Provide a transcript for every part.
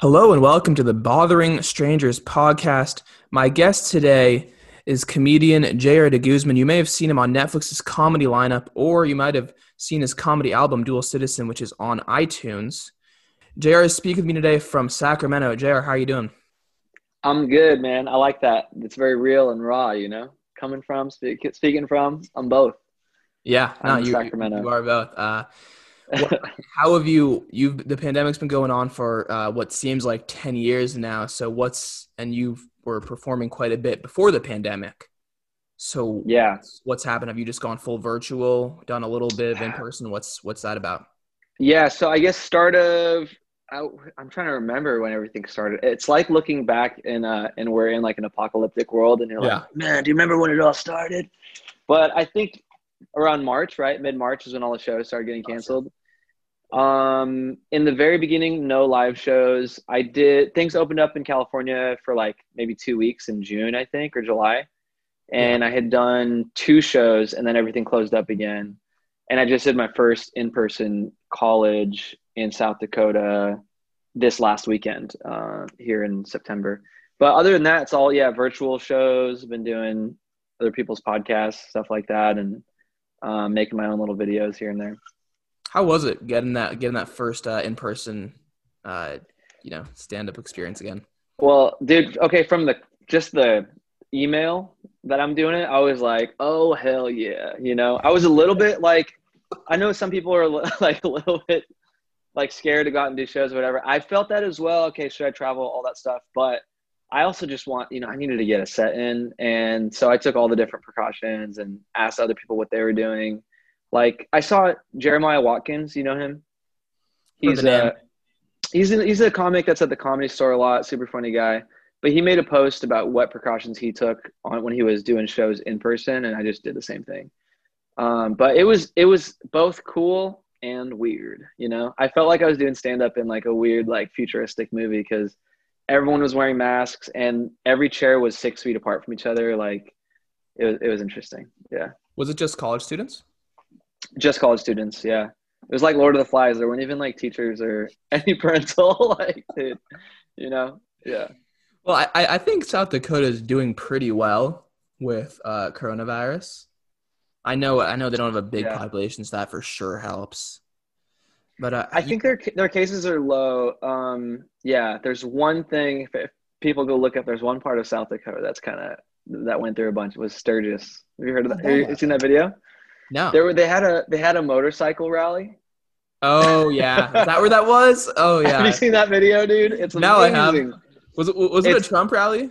Hello and welcome to the Bothering Strangers podcast. My guest today is comedian J.R. DeGuzman. You may have seen him on Netflix's comedy lineup, or you might have seen his comedy album, Dual Citizen, which is on iTunes. JR is speaking with me today from Sacramento. JR, how are you doing? I'm good, man. I like that. It's very real and raw, you know, coming from, speak, speaking from. I'm both. Yeah, no, you, Sacramento. you are both. Uh, what, how have you? You've the pandemic's been going on for uh, what seems like ten years now. So what's and you were performing quite a bit before the pandemic. So yeah, what's happened? Have you just gone full virtual, done a little bit of in person? What's what's that about? Yeah, so I guess start of I, am trying to remember when everything started. It's like looking back in uh and we're in like an apocalyptic world, and you're yeah. like, man, do you remember when it all started? But I think around March, right, mid March is when all the shows started getting canceled. Um, in the very beginning, no live shows. I did things opened up in California for like maybe two weeks in June, I think, or July, and yeah. I had done two shows, and then everything closed up again. And I just did my first in-person college in South Dakota this last weekend uh, here in September. But other than that, it's all yeah, virtual shows. I've been doing other people's podcasts, stuff like that, and um, making my own little videos here and there. How was it getting that getting that first uh, in person, uh, you know, stand up experience again? Well, dude, okay, from the just the email that I'm doing it, I was like, oh hell yeah, you know, I was a little bit like, I know some people are like a little bit like scared to go out and do shows or whatever. I felt that as well. Okay, should I travel? All that stuff, but I also just want, you know, I needed to get a set in, and so I took all the different precautions and asked other people what they were doing like I saw Jeremiah Watkins. You know him? He's a he's a, he's a comic that's at the comedy store a lot. Super funny guy. But he made a post about what precautions he took on when he was doing shows in person, and I just did the same thing. Um, but it was it was both cool and weird. You know, I felt like I was doing stand up in like a weird like futuristic movie because everyone was wearing masks and every chair was six feet apart from each other. Like it was it was interesting. Yeah. Was it just college students? Just college students, yeah. It was like Lord of the Flies. There weren't even like teachers or any parental, like, dude, you know, yeah. Well, I, I think South Dakota is doing pretty well with uh, coronavirus. I know I know they don't have a big yeah. population, so that for sure helps. But uh, I think their their cases are low. Um, yeah, there's one thing. If, if, people go look up, there's one part of South Dakota that's kind of that went through a bunch. Was Sturgis? Have you heard of that? Have you seen that video? No. There were they had a they had a motorcycle rally. Oh yeah, is that where that was? Oh yeah. have you seen that video, dude? It's no, I have. Was it was it it's, a Trump rally?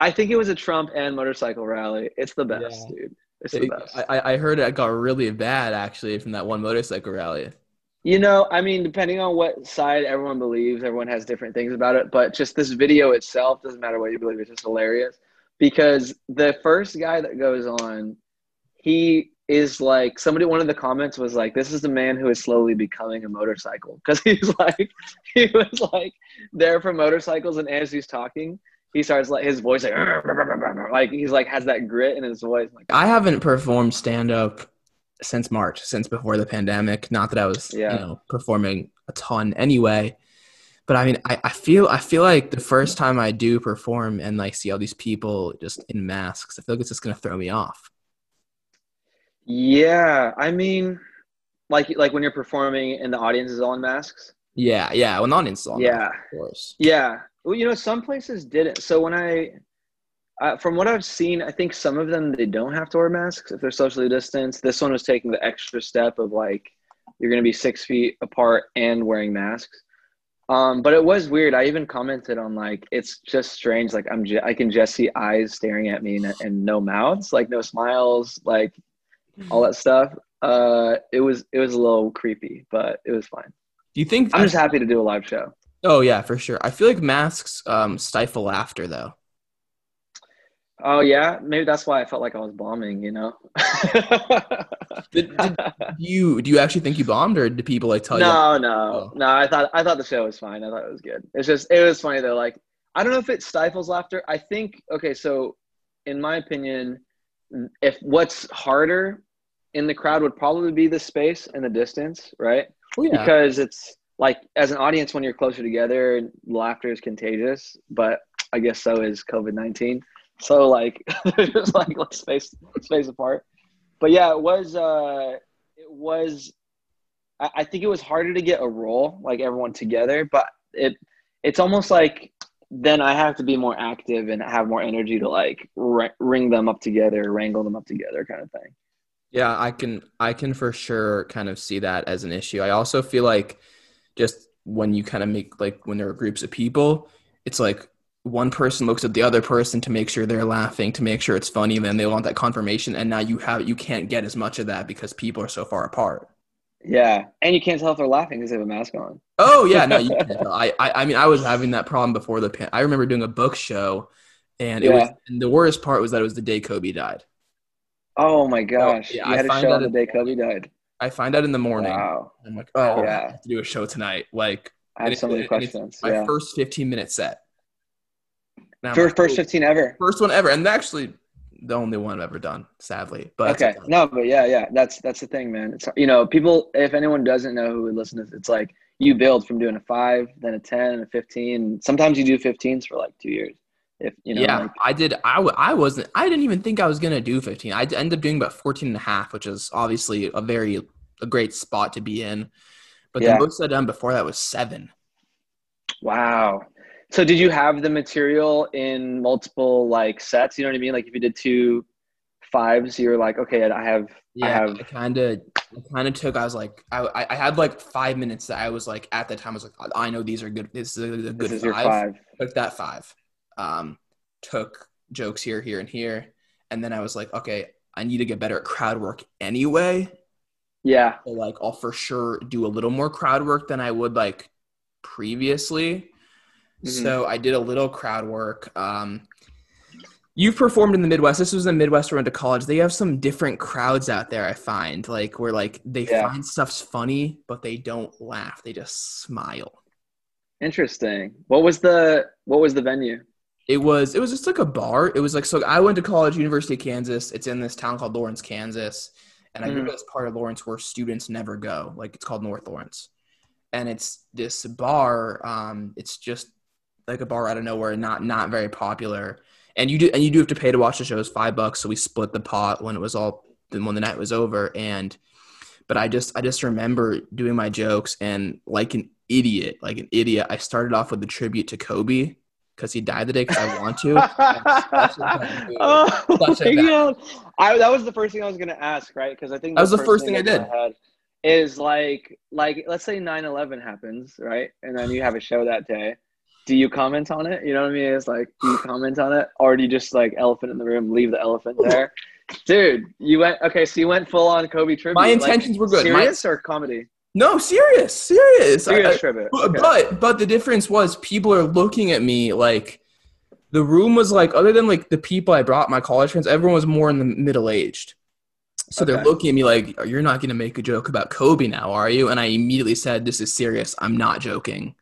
I think it was a Trump and motorcycle rally. It's the best, yeah. dude. It's the best. I, I heard it got really bad actually from that one motorcycle rally. You know, I mean, depending on what side everyone believes, everyone has different things about it. But just this video itself doesn't matter what you believe; it's just hilarious because the first guy that goes on, he is like somebody one of the comments was like this is the man who is slowly becoming a motorcycle. Because he's like he was like there for motorcycles and as he's talking he starts like his voice like like he's like has that grit in his voice. Like i haven't performed stand up since march since before the pandemic. Not that i was yeah. you know performing a ton anyway. But i mean I, I feel i feel like the first time i do perform and like see all these people just in masks i feel like it's just gonna throw me off yeah, I mean, like like when you're performing and the audience is all in masks. Yeah, yeah, when the audience is all yeah, of course. Yeah, well, you know, some places didn't. So when I, uh, from what I've seen, I think some of them they don't have to wear masks if they're socially distanced. This one was taking the extra step of like you're going to be six feet apart and wearing masks. Um, but it was weird. I even commented on like it's just strange. Like I'm, I can just see eyes staring at me and, and no mouths, like no smiles. Like all that stuff. Uh, it was it was a little creepy, but it was fine. Do you think I'm just happy to do a live show? Oh yeah, for sure. I feel like masks um, stifle laughter though. Oh yeah, maybe that's why I felt like I was bombing. You know. did, did you do you actually think you bombed, or did people like tell no, you? No, no, oh. no. I thought I thought the show was fine. I thought it was good. It's just it was funny though. Like I don't know if it stifles laughter. I think okay. So in my opinion, if what's harder in the crowd would probably be the space and the distance, right? Oh, yeah. Because it's like as an audience when you're closer together, laughter is contagious. But I guess so is COVID nineteen. So like, just like let's space space apart. But yeah, it was uh, it was. I, I think it was harder to get a role like everyone together, but it it's almost like then I have to be more active and have more energy to like r- ring them up together, wrangle them up together, kind of thing. Yeah, I can I can for sure kind of see that as an issue. I also feel like just when you kind of make like when there are groups of people, it's like one person looks at the other person to make sure they're laughing, to make sure it's funny, and then they want that confirmation, and now you have you can't get as much of that because people are so far apart. Yeah, and you can't tell if they're laughing because they have a mask on. Oh yeah, no, you can't tell. I, I I mean, I was having that problem before the pan. I remember doing a book show, and it Yeah. was and the worst part was that it was the day Kobe died. Oh my gosh, yeah, you I had a show on the it- day Kobe died. I find out in the morning. Wow, I'm like, oh, Yeah. I have to do a show tonight. Like, I have so many it's questions. My Yeah, first 15 minute set. First like, first oh, fifteen ever. first one ever, and actually the only one I've ever done, sadly. But okay, no, but yeah, yeah, that's that's the thing, man. It's you know, people. If anyone doesn't know who would listen to it's like you build from doing a five, then a ten, and a fifteen. Sometimes you do 15s for like two years. If you know, yeah, like, I did. I, w- I wasn't. I didn't even think I was gonna do 15. I ended up doing about 14 and a half, which is obviously a very a great spot to be in. But Yeah. the most I'd done before that was seven. wow. So did you have the material in multiple like sets? You know what I mean? Like if you did two fives, you're like, okay, I have, I Yeah, have, I kind of, I kind of took. I was like, I, I- had like five minutes that I was like at the time. I was like, I know these are good. This is a, good this is your five. five. Took that five. Um, took jokes here, here, and here, and then I was like, okay, I need to get better at crowd work anyway. Yeah. So like, I'll for sure do a little more crowd work than I would like previously. Mhm. So I did a little crowd work. Um, you've performed in the Midwest. This was the Midwest where I went to college. They have some different crowds out there. I find like where like they Yeah. find stuff's funny, but they don't laugh. They just smile. Interesting. What was the, what was the venue? It was it was just like a bar. It was like so I went to college, University of Kansas. It's in this town called Lawrence, Kansas. And I Mhm. to this part of Lawrence where students never go. Like it's called North Lawrence. And it's this bar. Um, it's just like a bar out of nowhere, not not very popular. And you do and you do have to pay to watch the show. It's five bucks. So we split the pot when it was all then when the night was over. And but I just I just remember doing my jokes and like an idiot, like an idiot, I started off with a tribute to Kobe because he died the day because I want to. oh my God. I, that was the first thing I was going to ask, right? Because I think That was the first thing I did. Is like, like, let's say 9/11 happens, right? And then you have a show that day. Do you comment on it? You know what I mean? It's like, do you comment on it, or do you just like elephant in the room, leave the elephant there? Dude, you went okay. So you went full on Kobe tribute. My like, intentions were good. My- Serious or comedy? No, serious, serious. Serious I- Okay. but but the difference was people are looking at me like the room was like other than like the people I brought my college friends, everyone was more in the middle aged. So they're looking at me like, "You're not going to make a joke about Kobe now, are you?" And I immediately said, "This is serious. I'm not joking."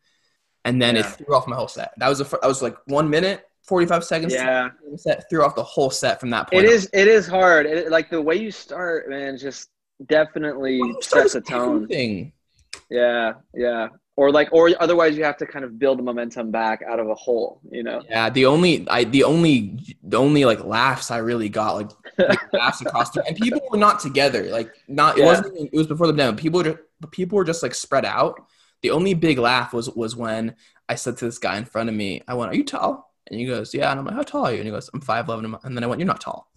And then it threw off my whole set. That was a, that was like one minute, forty five seconds. yeah. set threw off the whole set from that point. It on. is. It is hard. It, like the way you start, man, just definitely sets a tone. everything, Yeah, yeah. Or like, or otherwise you have to kind of build the momentum back out of a hole. You know. Yeah, the only I the only the only like laughs I really got like, like, laughs across the and people were not together. Like not it Yeah. wasn't even, it was before the demo. People were just, people were just like spread out. The only big laugh was was when I said to this guy in front of me, I went, "Are you tall?" And he goes, "Yeah." And I'm like, "How tall are you?" And he goes, "I'm five eleven. And then I went, "You're not tall."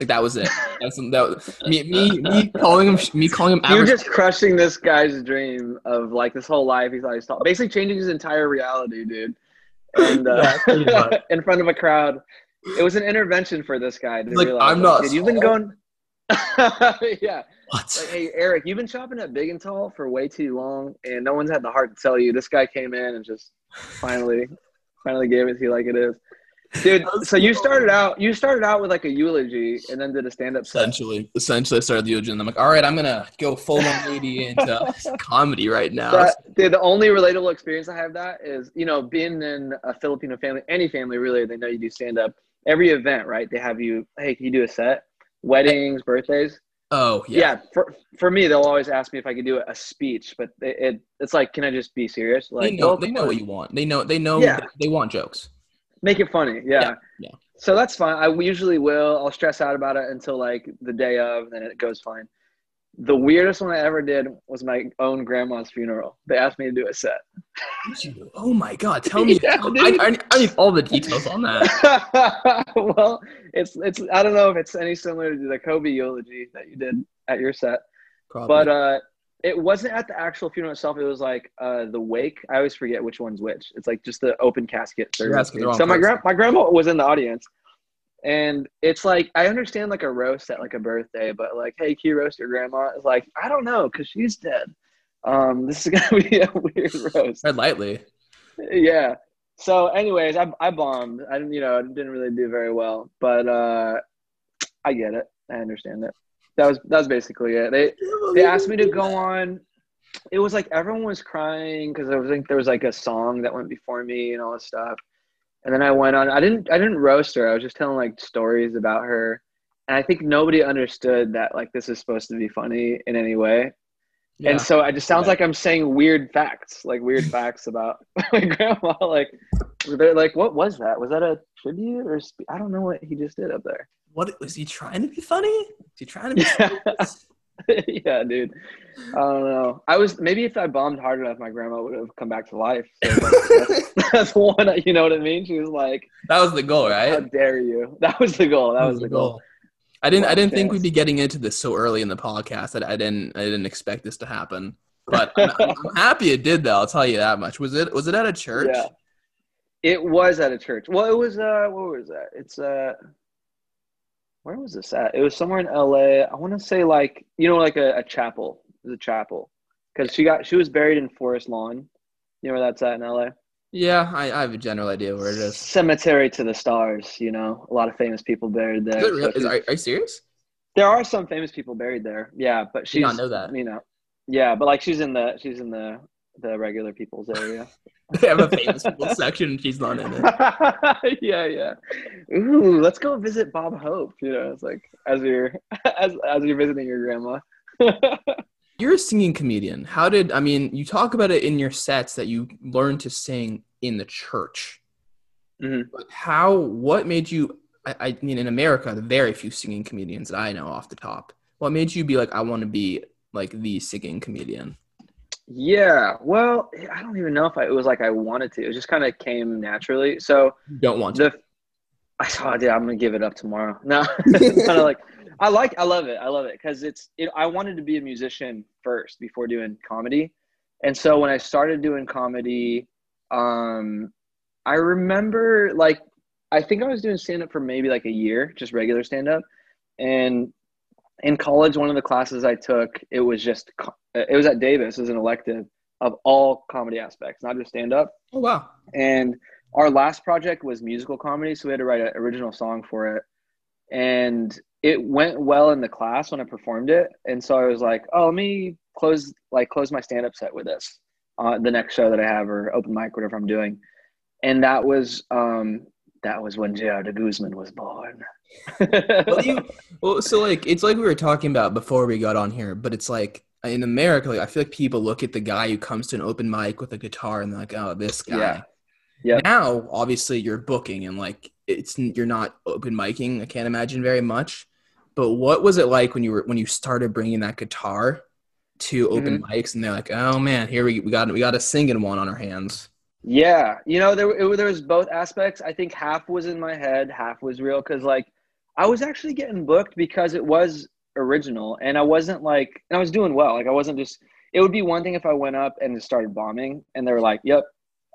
Like that was it. That's that was, me me me calling him me calling him You're just crushing this guy's dream of like this whole life. He's always thought, basically changing his entire reality, dude. And uh, Yeah, in front of a crowd, it was an intervention for this guy to Like, realize. I'm not dude, you've been going. yeah, what? like, hey Eric, you've been shopping at Big and Tall for way too long, and no one's had the heart to tell you. This guy came in and just finally, finally gave it to you like it is. Dude, so you started out. You started out with like a eulogy, and then did a stand-up set. Essentially, essentially, I started the eulogy, and I'm like, all right, I'm gonna go full 180 into comedy right now. That, dude, the only relatable experience I have that is, you know, being in a Filipino family, any family really, they know you do stand up. Every event, right? They have you, hey, can you do a set? Weddings, birthdays. Oh Yeah. yeah. for for me, they'll always ask me if I could do a speech, but it, it it's like, can I just be serious? Like, they know. They know what you want. They know. They know. Yeah. They want jokes. Make it funny. Yeah. Yeah, yeah. So that's fine. I usually will. I'll stress out about it until like the day of, and then it goes fine. The weirdest one I ever did was my own grandma's funeral. They asked me to do a set. Oh my god! Tell me. Yeah, tell- I, I, need- I need all the details on that. well, it's it's I don't know if it's any similar to the Kobe eulogy that you did at your set, Probably. but uh, it wasn't at the actual funeral itself. It was like uh, the wake. I always forget which one's which. It's like just the open casket. The wrong so my grand my grandma was in the audience, and it's like I understand like a roast at like a birthday, but like, hey, can you roast your grandma? It's like I don't know because she's dead. Um, this is gonna be a weird roast. Lightly. Yeah. So, anyways, I I bombed. I didn't, you know, I didn't really do very well, but uh, I get it. I understand it. That was that was basically it. They they asked me to go on. It was like everyone was crying because I was think there was like a song that went before me and all this stuff. And then I went on. I didn't I didn't roast her. I was just telling like stories about her. And I think nobody understood that like this is supposed to be funny in any way. Yeah. And so it just sounds Yeah. like I'm saying weird facts, like weird facts about my grandma. Like they're like, what was that? Was that a tribute or spe- I don't know what he just did up there. What was he trying to be funny? Is he trying to be? Yeah. yeah, dude. I don't know. I was maybe if I bombed hard enough, my grandma would have come back to life. So that's, that's one. You know what I mean? She was like, that was the goal, right? "How dare you?" That was the goal. That was the goal. I didn't. I didn't think we'd be getting into this so early in the podcast. I, I didn't. I didn't expect this to happen. But I'm, I'm happy it did, though. I'll tell you that much. Was it? Was it at a church? Yeah. It was at a church. Well, it was uh what was that? It's uh where was this at? It was somewhere in LA. I want to say like you know like a, a chapel. It was a chapel. Cuz she got she was buried in Forest Lawn. You know where that's at in LA? Yeah, I, I have a general idea where it is. Cemetery to the stars, you know. A lot of famous people buried there. Is So? Is, are, are you serious? there are some famous people buried there. Yeah, but she's not know that. you know. Yeah, but like she's in the she's in the the regular people's area. They have a famous people section, and she's not in it. yeah, yeah. Ooh, let's go visit Bob Hope. You know, it's like as you're as as you're visiting your grandma. You're a singing comedian. How did I mean? You talk about it in your sets that you learned to sing in the church. Mhm. But how? What made you? I, I mean, in America, the very few singing comedians that I know off the top. What made you be like, I want to be like the singing comedian? Yeah. Well, I don't even know if I, it was like I wanted to. It just kind of came naturally. So don't want to. the I saw, dude, I'm gonna give it up tomorrow. No, kind of like I like, I love it, I love it because it's. It, I wanted to be a musician first before doing comedy, and so when I started doing comedy, um, I remember like I think I was doing stand up for maybe like a year, just regular stand up, and in college, one of the classes I took, it was just it was at Davis as an elective of all comedy aspects, not just stand up oh wow. and our last project was musical comedy so we had to write an original song for it and it went well in the class when i performed it and so i was like oh let me close like close my stand-up set with this uh, the next show that i have or open mic whatever i'm doing and that was um that was when jr de guzman was born do you? Well, so like it's like we were talking about before we got on here, but it's like in America, like I feel like people look at the guy who comes to an open mic with a guitar and they're like, oh, this guy. Yeah. Yep. Now, obviously, you're booking and like it's you're not open micing. I can't imagine very much. But what was it like when you were when you started bringing that guitar to open Mm-hmm. mics and they're like, oh man, here we we got we got a singing one on our hands. Yeah, you know, there it, there was both aspects. I think half was in my head, half was real because like I was actually getting booked because it was original, and I wasn't like, and I was doing well. Like I wasn't just. It would be one thing if I went up and just started bombing, and they were like, "Yep,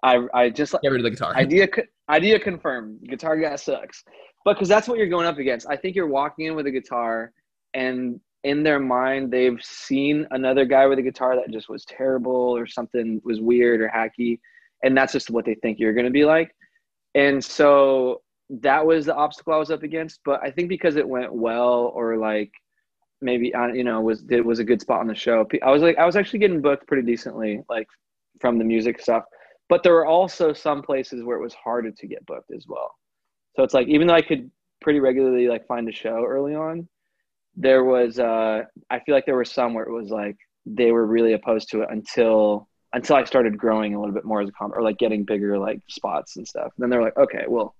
I I just Get rid of the guitar. idea idea confirmed. Guitar guy sucks." But because that's what you're going up against. I think you're walking in with a guitar, and in their mind they've seen another guy with a guitar that just was terrible or something was weird or hacky and that's just what they think you're going to be like and so that was the obstacle i was up against but i think because it went well or like maybe uh, you know was it was a good spot on the show i was like i was actually getting booked pretty decently like from the music stuff but there were also some places where it was harder to get booked as well so it's like even though i could pretty regularly like find a show early on there was uh I feel like there were some where it was like they were really opposed to it until until I started growing a little bit more as a comic or like getting bigger like spots and stuff. And then they're like, okay, well,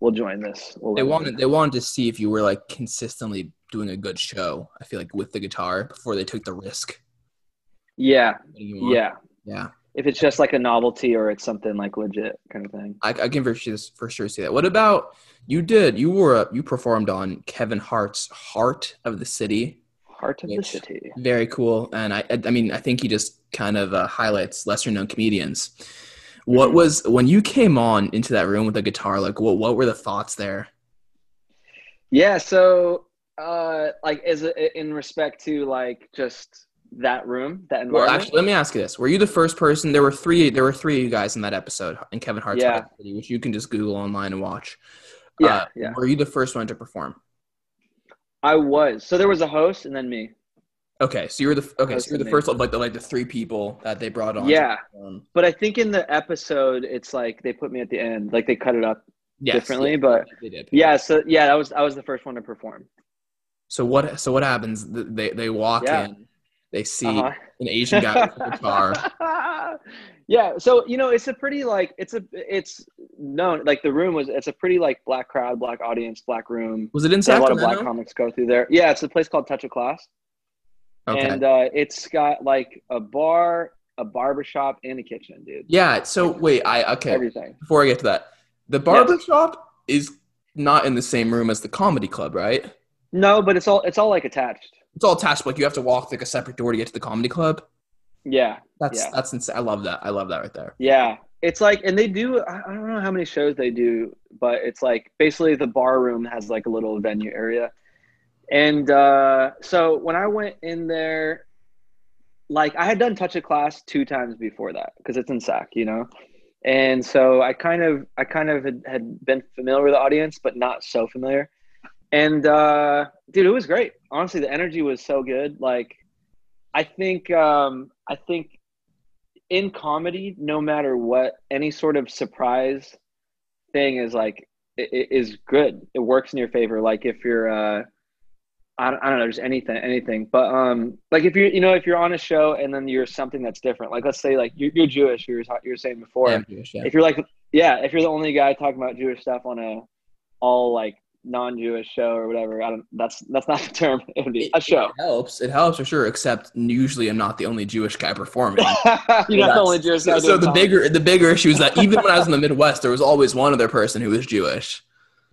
we'll join this. We'll They wanted it." they wanted to see if you were like consistently doing a good show. I feel like with the guitar before they took the risk. Yeah, of putting you on. yeah. yeah. If it's just like a novelty or it's something like legit kind of thing. I, I can for sure, for sure see that. What about you? Did you were a, you performed on Kevin Hart's "Hart of the City"? Hart of the city. Very cool, and I I mean I think he just kind of uh, highlights lesser known comedians. What Mhm. was when you came on into that room with the guitar? Like, what what were the thoughts there? Yeah, so uh like is it in respect to like just that room, that environment Well, actually, let me ask you this: Were you the first person? There were three. There were three of you guys in that episode in Kevin Hart's Yeah. City, which you can just Google online and watch. yeah, Uh, yeah. Were you the first one to perform? I was. So there was a host and then me. Okay, so you were the okay. So you're the first of like the like the three people that they brought on. Yeah. But I think in the episode it's like they put me at the end. Like they cut it up Yes, differently, yeah, but yeah, so yeah, that was I was the first one to perform. So what? So what happens? They they walk Yeah. in, they see Uh-huh. an Asian guy with a guitar. yeah, so you know, it's a pretty like it's a it's known like the room was it's a pretty like black crowd, black audience, black room. Was it in are a lot of black comics go through there. Yeah, it's a place called Touch of Class. Okay. And uh, it's got like a bar, a barber shop, and a kitchen, dude. yeah. So wait, I okay. Everything. Before I get to that, the barber shop is not in the same room as the comedy club, right? No, but it's all it's all like attached. It's all attached. Like you have to walk like a separate door to get to the comedy club. Yeah, That's Yeah. that's insane. I love that. I love that right there. yeah. It's like, and they do. I don't know how many shows they do, but it's like basically the bar room has like a little venue area, and uh, so when I went in there, like I had done touch of class two times before that because it's in SAC, you know, and so I kind of I kind of had, had been familiar with the audience, but not so familiar. And uh, dude, it was great. Honestly, the energy was so good. Like, I think um, I think in comedy, no matter what, any sort of surprise thing is like i- i- is good. It works in your favor. Like if you're, uh, I don't, I don't know, just anything, anything. But um, like if you're, you know, if you're on a show and then you're something that's different. Like let's say like you're, you're Jewish. You were you were saying before. Yeah, Jewish, yeah. If you're like, yeah, if you're the only guy talking about Jewish stuff on a all like non-Jewish show or whatever, I don't. That's that's not the term. It would be a show. It helps. It helps for sure. Except usually I'm not the only Jewish guy performing. you're not the only Jewish So, guy. so the bigger the bigger issue is that even when I was in the Midwest, there was always one other person who was Jewish.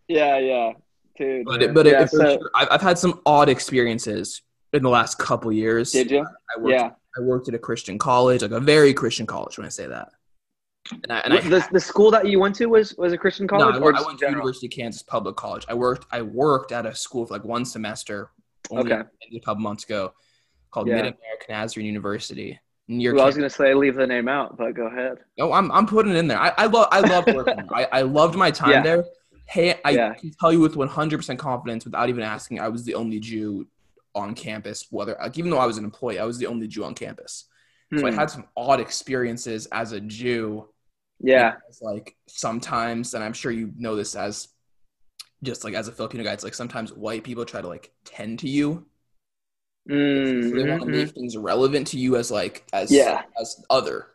Yeah, yeah, dude. But it, but yeah, it, so- sure, I've, I've had some odd experiences in the last couple years. did you? I worked, Yeah. I worked at a Christian college, like a very Christian college. When I say that, and I, and I the, the school that you went to was was a Christian no, college I, or I went to? University of Kansas Public College. I worked I worked at a school for like one semester. Only Okay. a couple months ago, called Yeah. Mid American Nazarene University near. Well, I was gonna say leave the name out, but go ahead. No, I'm I'm putting it in there. I I love I loved working. I I loved my time Yeah. there. Hey, I Yeah. can tell you with 100% confidence, without even asking, I was the only Jew on campus. Whether like, even though I was an employee, I was the only Jew on campus. So I Hmm. had some odd experiences as a Jew. Yeah, It's like sometimes, and I'm sure you know this as just like as a Filipino guy, it's like sometimes white people try to like tend to you. Mm, So they want to make things relevant to you as like as Yeah. as other.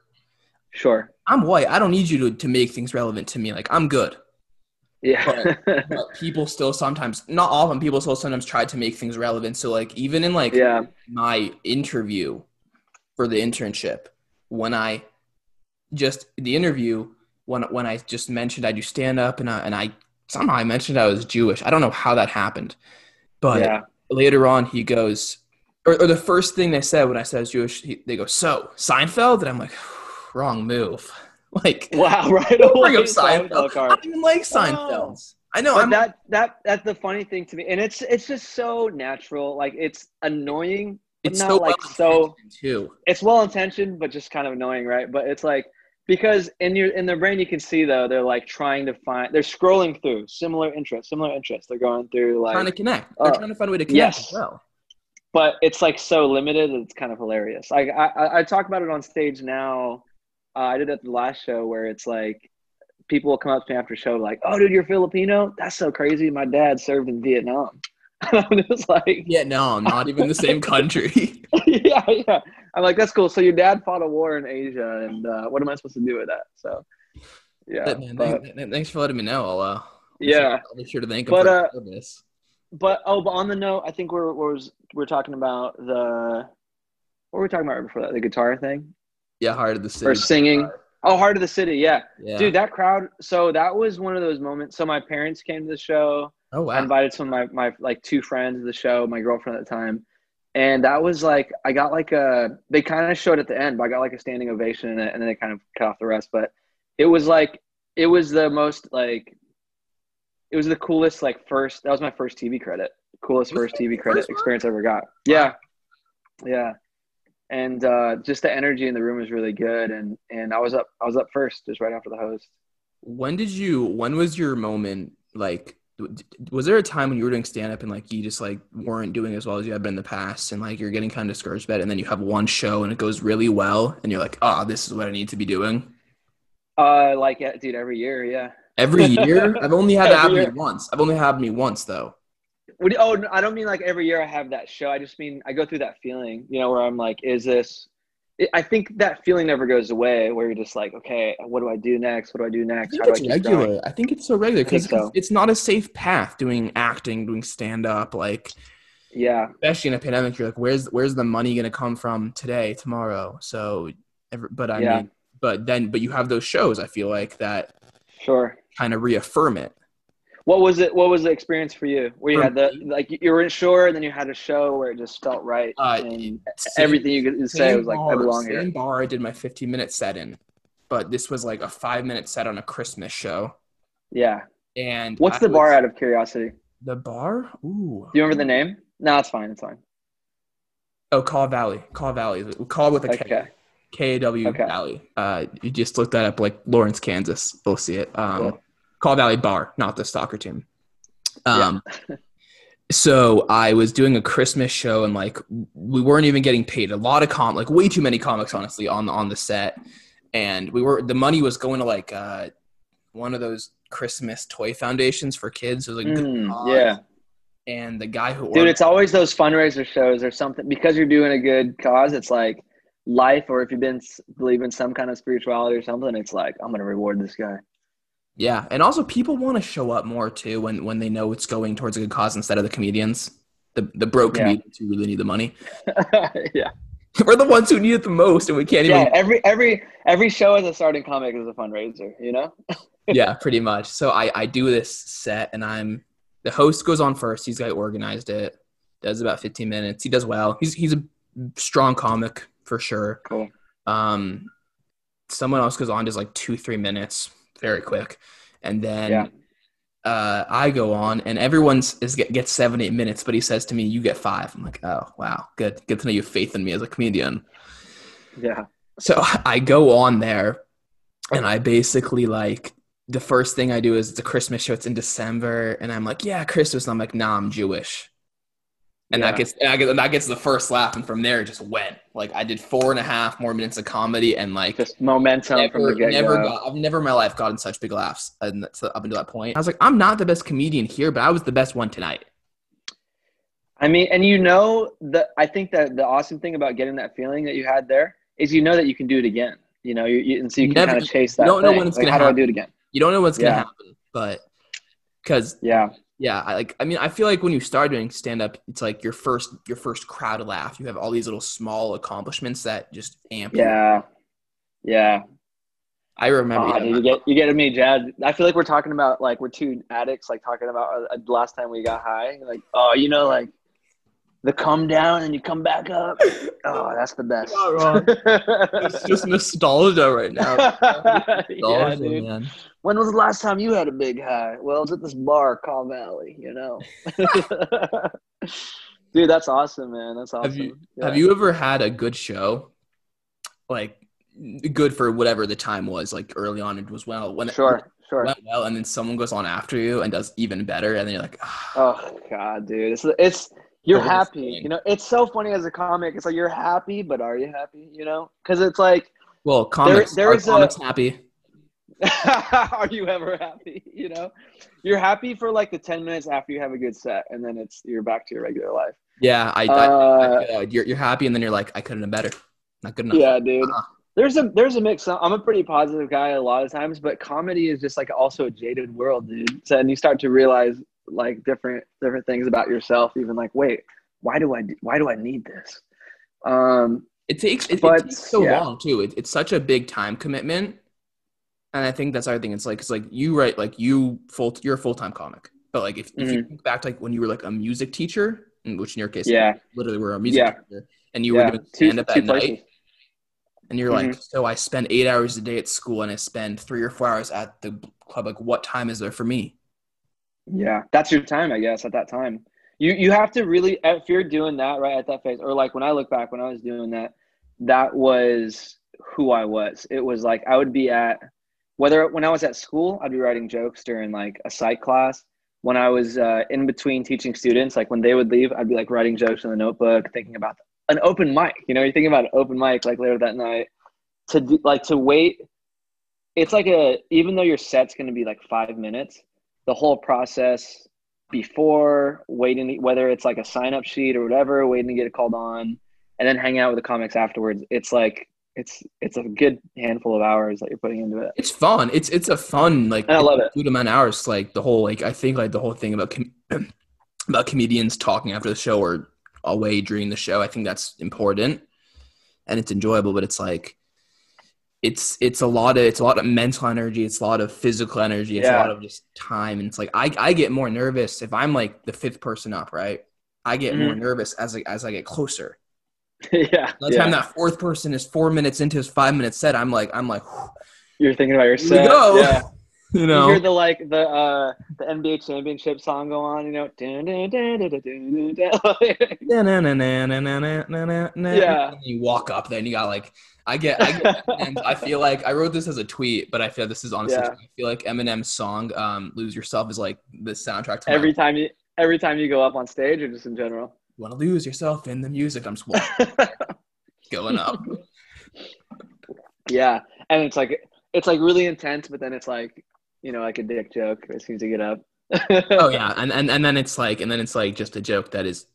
sure. I'm white. I don't need you to, to make things relevant to me. Like I'm good. Yeah, but people still sometimes not often people still sometimes try to make things relevant so like even in like yeah, my interview for the internship when i just the interview when when i just mentioned i do stand up and I, and i somehow i mentioned i was jewish i don't know how that happened but yeah. later on he goes or, or the first thing they said when i said I was jewish he, they go so seinfeld and i'm like wrong move like Wow, right don't bring up Seinfeld. Seinfeld I don't even like oh. Seinfeld. I know. But I'm that that that's the funny thing to me, and it's it's just so natural. Like it's annoying, but it's not so like so. too. It's well intentioned, but just kind of annoying, right? But it's like because in your in their brain you can see though they're like trying to find they're scrolling through similar interests, similar interests. They're going through like trying to connect. They're uh, trying to find a way to connect yes. as well. but it's like so limited it's kind of hilarious like i i, I talk about it on stage now uh, i did it at the last show where it's like people will come up to me after show like oh dude you're filipino that's so crazy my dad served in vietnam I'm just like, Yeah, no, I'm not even the same country. yeah, yeah. I'm like, that's cool. So your dad fought a war in Asia, and uh, what am I supposed to do with that? So, yeah, But, man, but, thank- thank- thanks for letting me know. I'll, uh, yeah. I'll be sure to thank him But, for uh, service. But oh, but on the note, I think we're we're we're talking about the what were we talking about right before that? The guitar thing Yeah, Hart of the City. or singing? Oh, Hart of the City. Yeah. Yeah. dude, that crowd. So that was one of those moments. So my parents came to the show. Oh wow. I invited some of my my like two friends to the show, my girlfriend at the time, and that was like I got like a. They kind of showed at the end, but I got like a standing ovation, and, and then they kind of cut off the rest. But it was like it was the most like. It was the coolest like first. That was my first TV credit. Coolest first TV credit first experience I ever got. Yeah, yeah, and uh, just the energy in the room was really good, and and I was up. I was up first, just right after the host. When did you? When was your moment? Like, was there a time when you were doing stand up and like you just like weren't doing as well as you had been in the past, and like you're getting kind of discouraged by it, and then you have one show and it goes really well, and you're like, oh, this is what I need to be doing. Uh, like yeah, dude, every year, yeah. Every year, I've only had that happen year. once. I've only had me once though. What do oh, I don't mean like every year I have that show. I just mean I go through that feeling, you know, where I'm like, is this? I- I think that feeling never goes away. Where you're just like, okay, what do I do next? What do I do next? I think How do I it's regular. going? I think it's so regular because so. it's not a safe path doing acting, doing stand up. Like, Yeah, especially in a pandemic, you're like, where's where's the money gonna come from today, tomorrow? So, but I Yeah. mean, but then, but you have those shows. I feel like that sure. kind of reaffirm it. What was it? What was the experience for you? Where you For had the like you weren't sure, and then you had a show where it just felt right, Uh, and Same- everything you could say was like, I bar- belong same here. bar I did my 15 minute set in, but this was like a five minute set on a Christmas show. Yeah. And What's I the bar out of curiosity? The bar? Ooh. Do you remember the name? No, it's fine. It's fine. Oh, Kaw Valley. Kaw Valley. Call with a K. Okay. K A W Okay. Valley. Uh, you just look that up, like Lawrence, Kansas. You'll see it. Um, Cool. Kaw Valley Bar, not the soccer team. Um, so I was doing a Christmas show, and like we weren't even getting paid. A lot of com, like way too many comics, honestly, on on the set, and we were the money was going to like uh, one of those Christmas toy foundations for kids. It was like Mm, yeah. and the guy who Dude, it's always those fundraiser shows or something because you're doing a good cause. It's like life, or if you've been believe in some kind of spirituality or something, it's like I'm gonna reward this guy. Yeah, and also people want to show up more too when when they know it's going towards a good cause instead of the comedians, the the broke Yeah. comedians who really need the money. yeah, We're the ones who need it the most, and we can't yeah. even. Every every every show as a starting comic is a fundraiser. You know? Yeah, pretty much. So I I do this set, and I'm the host goes on first. He's who organized it. Does about 15 minutes. He does well. He's he's a strong comic for sure. Cool. Um, someone else goes on does like two three minutes, very quick, and then Yeah. uh, I go on, and everyone's is get, gets seven eight minutes, but he says to me, "You get five. I'm like, "Oh wow, good, good to know you have faith in me as a comedian." Yeah. So I go on there, and I basically like the first thing I do is it's a Christmas show. It's in December, and I'm like, "Yeah, Christmas." And I'm like, "Nah, I'm Jewish." And that gets and I get, and that gets the first laugh, and from there it just went. Like I did four and a half more minutes of comedy, and like Just momentum from never, the get never got, I've never in my life gotten such big laughs and that's up until that point. I was like, I'm not the best comedian here, but I was the best one tonight. I mean, and you know the I think that the awesome thing about getting that feeling that you had there is you know that you can do it again. You know, you, you and so you can kind of chase that. you don't know when it's like, gonna how do I do it again? You don't know what's gonna Yeah. happen, but because Yeah. Yeah, I like. I mean, I feel like when you start doing stand up, it's like your first your first crowd laugh. You have all these little small accomplishments that just amp. you. Yeah. Yeah. I remember. Dude, you get you get me, Jad. I feel like we're talking about like we're two addicts, like talking about uh, last time we got high. Like, oh, you know, like the come down and you come back up. Oh, that's the best. You're not it's just nostalgia right now. yeah, Nostalgia, dude. man. When was the last time you had a big high? Well, it's at this bar, Kaw Valley. You know. dude, that's awesome, man. That's awesome. Have you Yeah. have you ever had a good show, like good for whatever the time was, like early on it was well when it Sure, sure. went well, and then someone goes on after you and does even better, and then you're like, ah, Oh God, dude, it's it's you're happy. You know, it's so funny as a comic. It's like you're happy, but are you happy? You know, because it's like well, comics, there are is a- comics happy. Are you ever happy? You know, you're happy for like the 10 minutes after you have a good set, and then it's you're back to your regular life. Yeah, I, I, Uh, I- you're you're happy, and then you're like, I couldn't have better, not good enough. Yeah, dude. Uh-huh. There's a there's a mix. I'm a pretty positive guy a lot of times, but comedy is just like also a jaded world, dude. So and you start to realize like different different things about yourself. Even like, wait, why do I why do I need this? Um, It takes it, it takes so yeah. long too. It, it's such a big time commitment, and I think that's other thing. It's like it's like you write like you full you're a full time comic, but like if, if you think back to like when you were like a music teacher, which in your case, Yeah. you literally were a music Yeah. teacher, and you yeah, were doing stand up at night, and you're like, so I spend eight hours a day at school, and I spend three or four hours at the club. Like, what time is there for me? Yeah, that's your time, I guess. At that time, you you have to really if you're doing that right at that phase, or like when I look back when I was doing that, that was who I was. It was like I would be at whether when I was at school, I'd be writing jokes during like a psych class. When I was uh, in between teaching students, like when they would leave, I'd be like writing jokes in the notebook, thinking about an open mic. You know, you're thinking about an open mic like later that night. To do, like to wait, it's like a even though your set's going to be like five minutes, the whole process before waiting, whether it's like a sign up sheet or whatever, waiting to get called on, and then hanging out with the comics afterwards. It's like it's it's a good handful of hours that you're putting into it. It's fun. It's it's a fun like And I love it. good amount of hours. Like the whole like I think like the whole thing about com- about comedians talking after the show or away during the show. I think that's important and it's enjoyable. But it's like it's it's a lot of it's a lot of mental energy. It's a lot of physical energy. It's a lot of just time. And it's like I I get more nervous if I'm like the fifth person up. Right. I get more nervous as I, as I get closer. yeah, By the yeah. time that fourth person is four minutes into his five minute set, I'm like I'm like you're thinking about your here set. go. Yeah. you know You hear the like the uh the NBA championship song go on, you know. Yeah. Yeah. You walk up there and you got like, I get, I get, and I feel like I wrote this as a tweet, but I feel this is honestly, Yeah. true. I feel like Eminem's song, um, "Lose Yourself" is like the soundtrack to every time you every time you go up on stage or just in general. You want to lose yourself in the music? I'm just going up. Yeah, and it's like it's like really intense, but then it's like you know like a dick joke as soon as you get up. Oh yeah, and and and then it's like, and then it's like just a joke that is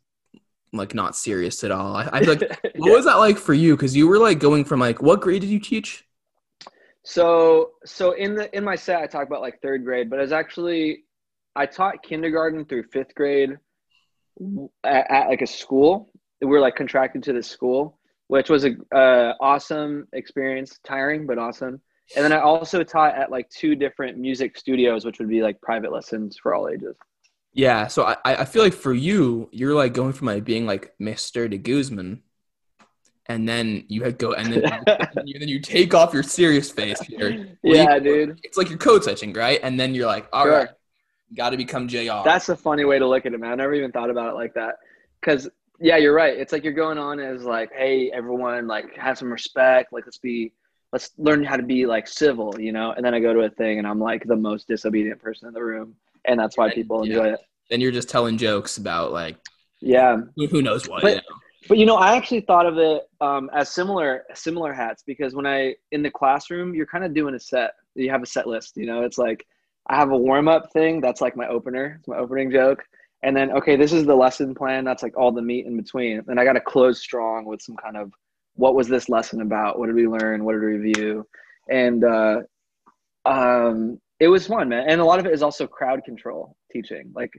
like not serious at all. I, I feel like, what was that like for you? Because you were like going from like, what grade did you teach? So so in the in my set I talk about like third grade, but it's actually I taught kindergarten through fifth grade at, at like a school. We were like contracted to this school, which was a uh, awesome experience, tiring but awesome. And then I also taught at like two different music studios, which would be like private lessons for all ages. Yeah, so I, I feel like for you, you're like going from like being like Mr. de Guzman, and then you had go and then and you, then you take off your serious face here. yeah, Leave- dude. It's like you're code switching, right? And then you're like, all Sure. right, got to become Jr. That's a funny way to look at it, man. I never even thought about it like that. Because yeah, you're right. It's like you're going on as like, hey, everyone, like have some respect. Like let's be, let's learn how to be like civil, you know. And then I go to a thing and I'm like the most disobedient person in the room, and that's why people yeah. enjoy it. then you're just telling jokes about like Yeah, who, who knows what. But- you know? but you know, I actually thought of it um, as similar similar hats because when I in the classroom, you're kind of doing a set. You have a set list. You know, it's like I have a warm up thing. That's like my opener. It's my opening joke. And then okay, this is the lesson plan. That's like all the meat in between. And I got to close strong with some kind of what was this lesson about? What did we learn? What did we review? And uh, um, it was fun, man. And a lot of it is also crowd control teaching, like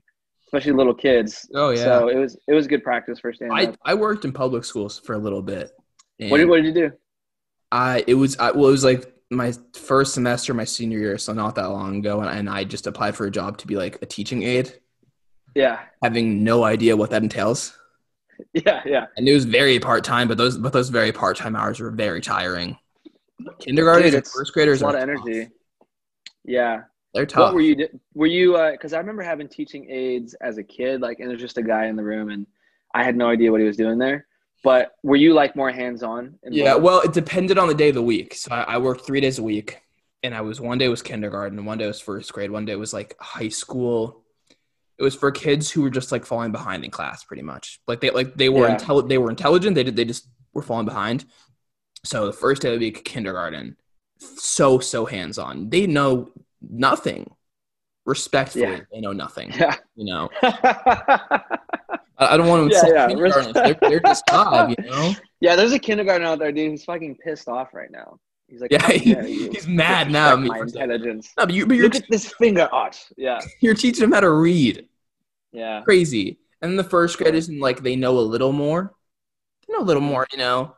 especially little kids. Oh yeah. So it was it was good practice for stand I, up. I worked in public schools for a little bit. What did, what did you do? I it was I, well it was like my first semester my senior year, so not that long ago, and, and I just applied for a job to be like a teaching aide, Yeah, having no idea what that entails. yeah, yeah. and it was very part time, but those but those very part time hours were very tiring. Kindergarten and first graders a lot of tough. Yeah. They're tough. What were you? Were you? Uh, because I remember having teaching aides as a kid, like, and there's just a guy in the room, and I had no idea what he was doing there. But were you like more hands on? Yeah, well, it depended on the day of the week. So I, I worked three days a week, and I was one day was kindergarten, one day was first grade, one day was like high school. It was for kids who were just like falling behind in class, pretty much. Like they like they were Yeah. intelli- they were intelligent. They did they just were falling behind. So the first day of the week, kindergarten. So so hands on. They know nothing. Respectfully, Yeah. they know nothing. Yeah. You know, I, don't want to Yeah, insult yeah. kindergartners. They're, they're just five. You know. yeah, there's a kindergarten out there, dude. He's fucking pissed off right now. He's like, Yeah, he- he's mad now at disrespect me My for saying that." intelligence. No, but, you, but you're Look at this finger art. Yeah, you're teaching them how to read. yeah, Crazy. And the first graders, and like they know a little more. They know a little mm-hmm. more, you know.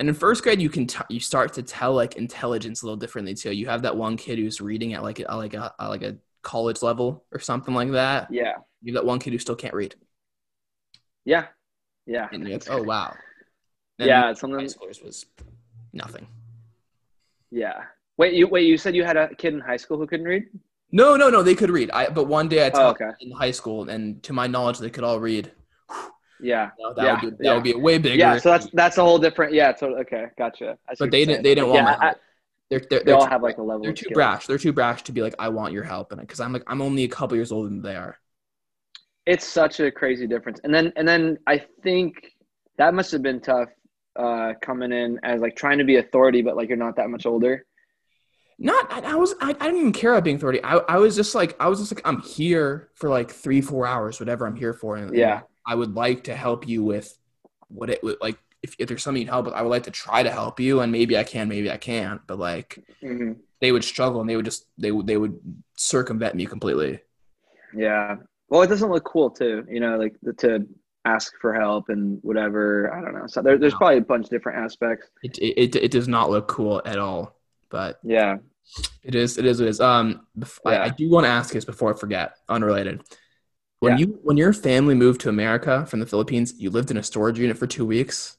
And in first grade, you can t- you start to tell like intelligence a little differently too. You have that one kid who's reading at like a, like a like a college level or something like that. yeah, You have that one kid who still can't read, yeah, yeah. and you're like, oh wow. And yeah, high it's schoolers was nothing. Yeah. Wait, you wait. You said you had a kid in high school who couldn't read. No, no, no. They could read. I but one day I Oh, taught okay. in high school, and to my knowledge, they could all read. Yeah. You know, that Yeah, would be that yeah. would be a way bigger. Yeah. So that's that's a whole different. Yeah. So okay, gotcha. But they didn't. They didn't yeah, want my I- They're they're, they they're all too, have like a level. they're of too skill. brash. They're too brash to be like, I want your help in it because I'm like I'm only a couple years older than they are. It's such a crazy difference. And then and then I think that must have been tough uh coming in as like trying to be authority, but like you're not that much older. Not I, I was I, I didn't even care about being thirty. I I was just like I was just like I'm here for like three four hours, whatever I'm here for. And Yeah. I would like to help you with what it would like. If, if there's something you'd help with, I would like to try to help you, and maybe I can, maybe I can't. But like, hmm they would struggle, and they would just they would they would circumvent me completely. Yeah. Well, it doesn't look cool too. You know, like the, to ask for help and whatever. I don't know. So there, there's No. probably a bunch of different aspects. It, it it does not look cool at all, but Yeah. it is it is what it is. Um, bef- I, I do want to ask this before I forget. Unrelated. When Yeah. you when your family moved to America from the Philippines, you lived in a storage unit for two weeks.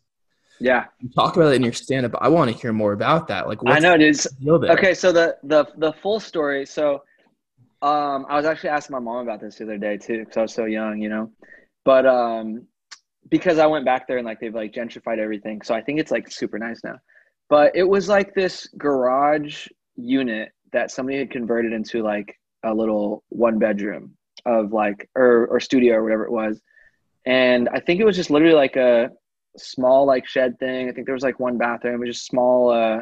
Yeah. You talk about it in your stand up. I want to hear more about that. Like, what's I know, deal there? Okay, so the the the full story. So, um, I was actually asking my mom about this the other day too, because I was so young, you know. But um, because I went back there and like they've like gentrified everything, so I think it's like super nice now. But it was like this garage unit that somebody had converted into like a little one bedroom of like or or studio or whatever it was, and I think it was just literally like a small like shed thing. I think there was like one bathroom. It was just small. uh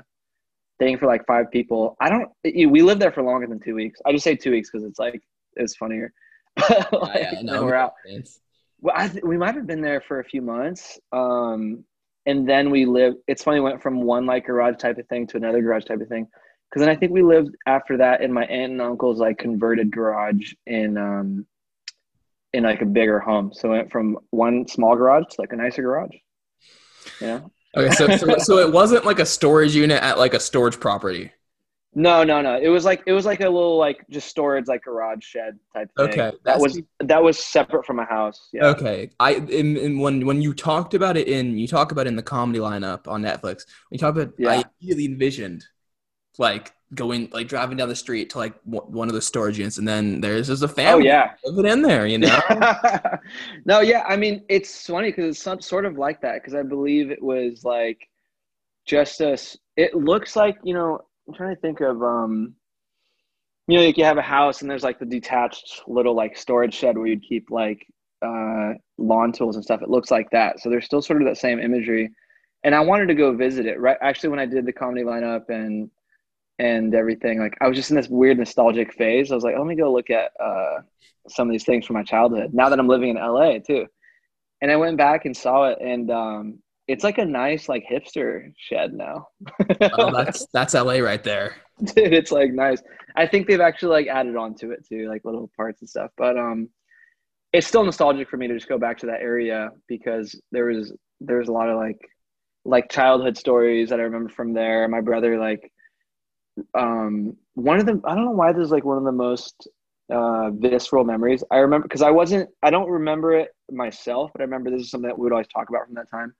thing for like five people. I don't. We lived there for longer than two weeks. I just say two weeks because it's like it's funnier. Like, Yeah, yeah, no, we're out. It's- Well, I th- we might have been there for a few months, um, and then we lived. It's funny. Went from one like garage type of thing to another garage type of thing. Because then I think we lived after that in my aunt and uncle's like converted garage in um, in like a bigger home. So it went from one small garage to like a nicer garage. Yeah. Okay, so, so so it wasn't like a storage unit at like a storage property. No, no, no. It was like it was like a little like just storage like garage shed type thing. Okay, That was that was separate from a house. Yeah. Okay, I in, in when when you talked about it in you talk about it in the comedy lineup on Netflix. When you talk about, Yeah. I immediately envisioned like going like driving down the street to like w- one of the storage units, and then there's just a Oh family yeah. living in there. You know, no, yeah. I mean, it's funny because it's some, sort of like that because I believe it was like just a. s- It looks like you know. I'm trying to think of um. You know, like you have a house and there's like the detached little like storage shed where you'd keep like uh lawn tools and stuff. It looks like that. So there's still sort of that same imagery. And I wanted to go visit it. Right, actually, when I did the comedy lineup and and everything, like I was just in this weird nostalgic phase. I was like, let me go look at uh some of these things from my childhood now that I'm living in LA too. And I went back and saw it and um it's like a nice like hipster shed now. oh, that's that's LA right there. Dude, it's like nice. I think they've actually like added on to it too, like little parts and stuff. But um it's still nostalgic for me to just go back to that area because there was there was a lot of like like childhood stories that I remember from there. My brother like um one of them I don't know why this is like one of the most uh visceral memories. I remember because I wasn't I don't remember it myself, but I remember this is something that we would always talk about from that time.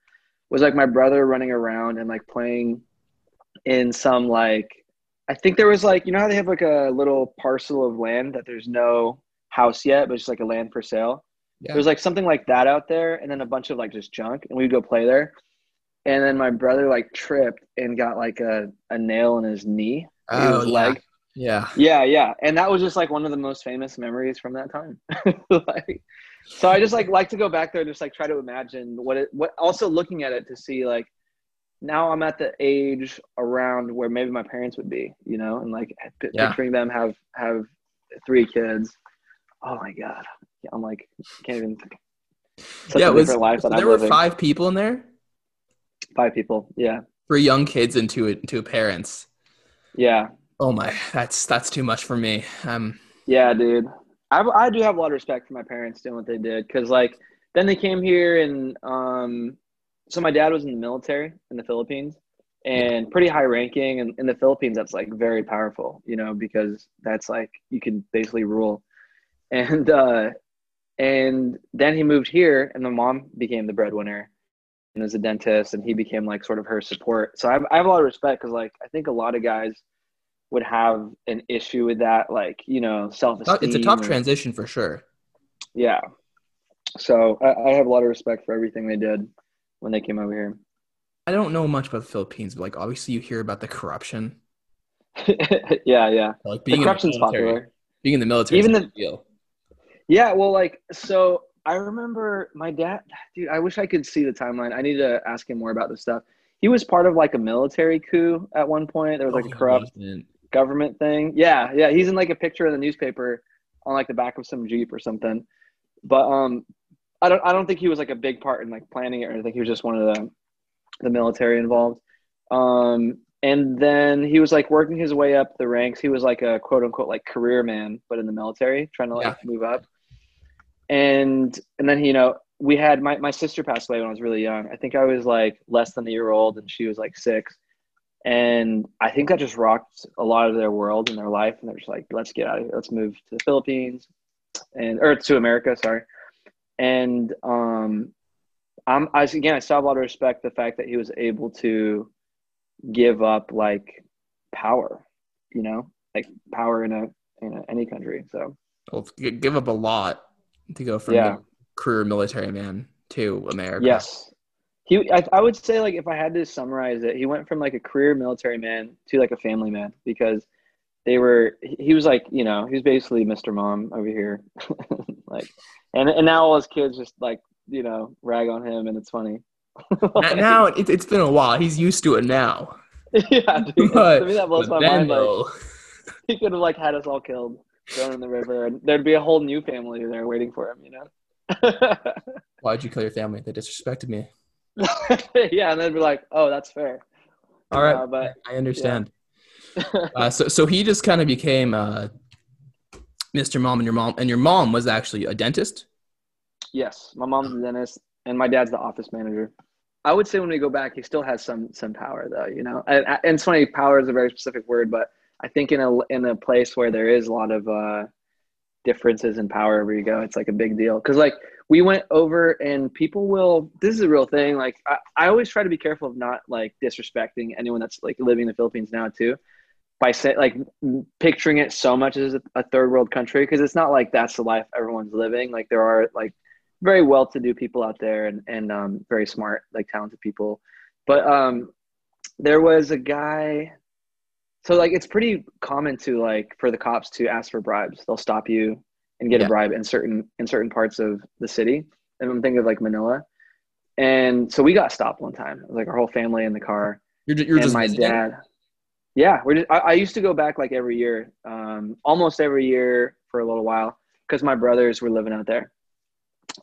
Was like my brother running around and like playing in some like I think there was like you know how they have like a little parcel of land that there's no house yet, but it's just like a land for sale. Yeah. There was like something like that out there, and then a bunch of like just junk, and we'd go play there. And then my brother like tripped and got like a, a nail in his knee, Oh, his yeah. leg. Yeah. Yeah, yeah, and that was just like one of the most famous memories from that time. like, so I just like like to go back there and just like try to imagine what it what. Also looking at it to see like now I'm at the age around where maybe my parents would be, you know, and like p- Yeah. picturing them have have three kids. Oh my god, I'm like can't even. Such yeah, it was, life so that there I'm were living. five people in there, Five people. Yeah, three young kids and two two parents. Yeah, Oh my, that's that's too much for me. Um, yeah, dude. I I do have a lot of respect for my parents doing what they did because like then they came here and um, so my dad was in the military in the Philippines and pretty high ranking and in the Philippines that's like very powerful, you know, because that's like you can basically rule. And uh and then he moved here and the mom became the breadwinner and is a dentist and he became like sort of her support. So I have, I have a lot of respect because like I think a lot of guys would have an issue with that, like, you know, self esteem. it's a tough transition for sure. Yeah. So I, I have a lot of respect for everything they did when they came over here. I don't know much about the Philippines, but like obviously you hear about the corruption. yeah, yeah. Like The being corruption's in the military, popular. being in the military, Even is the- deal. Yeah, well, like, so I remember my dad, dude, I wish I could see the timeline. I need to ask him more about this stuff. He was part of like a military coup at one point. There was like Oh, a corrupt government thing. Yeah, yeah. He's in like a picture in the newspaper on like the back of some Jeep or something. But um I don't I don't think he was like a big part in like planning it or anything. He was just one of the the military involved. Um and then he was like working his way up the ranks. He was like a quote unquote like career man, but in the military, trying to like Yeah. move up. And and then you know, we had my, my sister passed away when I was really young. I think I was like less than a year old and she was like six and I think that just rocked a lot of their world and their life. And they're just like, let's get out of here. Let's move to the Philippines and or to America. Sorry. And um, I'm I again I still have a lot of respect the fact that he was able to give up like power, you know, like power in a in a, any country. So Well, give up a lot to go from Yeah. career military man to America. yes, he I, I would say like if I had to summarize it, he went from like a career military man to like a family man because they were he was like you know he was basically Mr. Mom over here, like and and now all his kids just like you know rag on him and it's funny. N- now it, it's been a while. He's used to it now. yeah, dude. But- to me that blows my mind. Like he could have like had us all killed, thrown in the river, and there'd be a whole new family there waiting for him. You know. why'd you kill your family? They disrespected me. yeah, and they'd be like, "Oh, that's fair." All right, Uh, but I understand. uh, so, so he just kind of became uh, Mr. Mom, and your mom, and your mom was actually a dentist. yes, my mom's a dentist, and my dad's the office manager. I would say when we go back, he still has some some power, though. You know, and, and it's funny. Power is a very specific word, but I think in a in a place where there is a lot of uh, differences in power where you go, it's like a big deal. Because like we went over, and people will. This is a real thing. Like I, I always try to be careful of not like disrespecting anyone that's like living in the Philippines now too. By say like picturing it so much as a, a third world country because it's not like that's the life everyone's living. Like there are like very well to do people out there and and um, very smart like talented people, but um, there was a guy. So like it's pretty common to like for the cops to ask for bribes. They'll stop you and get Yeah. a bribe in certain in certain parts of the city. And I'm thinking of like Manila. And so we got stopped one time. It was like our whole family in the car You're, you're and just my visiting? dad. Yeah, we're just, I, I used to go back like every year, um, almost every year for a little while, because my brothers were living out there.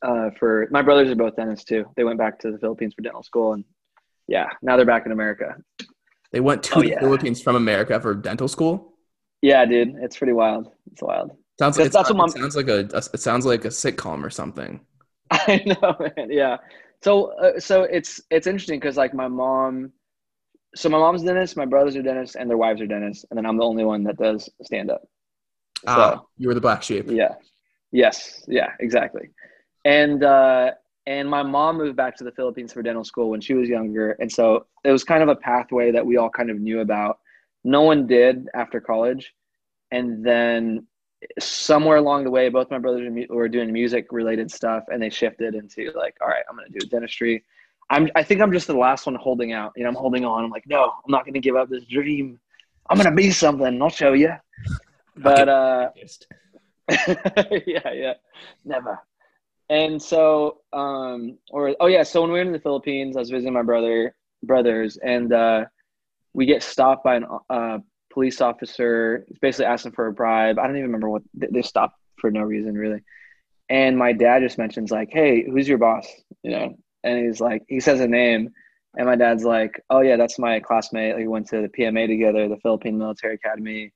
Uh, for my brothers are both dentists too. They went back to the Philippines for dental school, and yeah, now they're back in America. They went to Oh, the yeah. Philippines from America for dental school. Yeah, dude, it's pretty wild. It's wild. Sounds like that's it what mom- sounds like a, a it sounds like a sitcom or something. I know, man. Yeah. So, uh, so it's it's interesting because like my mom, so my mom's a dentist, my brothers are dentists, and their wives are dentists, and then I'm the only one that does stand up. So, Ah, you were the black sheep. Yeah. Yes. Yeah. Exactly. And uh, and my mom moved back to the Philippines for dental school when she was younger, and so it was kind of a pathway that we all kind of knew about. No one did after college, and then somewhere along the way, both my brothers were doing music related stuff, and they shifted into like, all right, I'm going to do dentistry. I'm. I think I'm just the last one holding out. You know, I'm holding on. I'm like, no, I'm not going to give up this dream. I'm going to be something. I'll show you. But uh, yeah, yeah, never. And so, um, or oh yeah, so when we were in the Philippines, I was visiting my brother. brothers, and uh, we get stopped by a uh, police officer. Basically asking for a bribe. I don't even remember what they, they stopped for no reason really. And my dad just mentions like, "Hey, who's your boss?" You know, and he's like, he says a name, and my dad's like, "Oh yeah, that's my classmate. Like, we went to the PMA together, the Philippine Military Academy,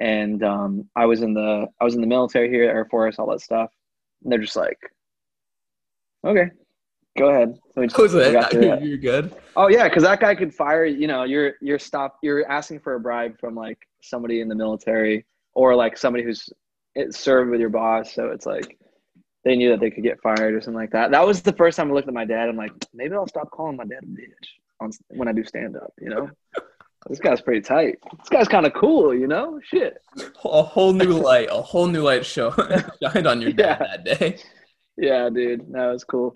and um, I was in the I was in the military here, Air Force, all that stuff." And they're just like, "Okay, go ahead." So just, Was it? that. You're good. Oh yeah, because that guy could fire. You know, you're you're stop. You're asking for a bribe from like somebody in the military or like somebody who's it served with your boss. So it's like they knew that they could get fired or something like that. That was the first time I looked at my dad. I'm like, maybe I'll stop calling my dad a bitch on when I do stand up. You know, this guy's pretty tight. This guy's kind of cool. You know, shit. A whole new light, a whole new light show shined on your dad Yeah. that day. Yeah, dude, that was cool.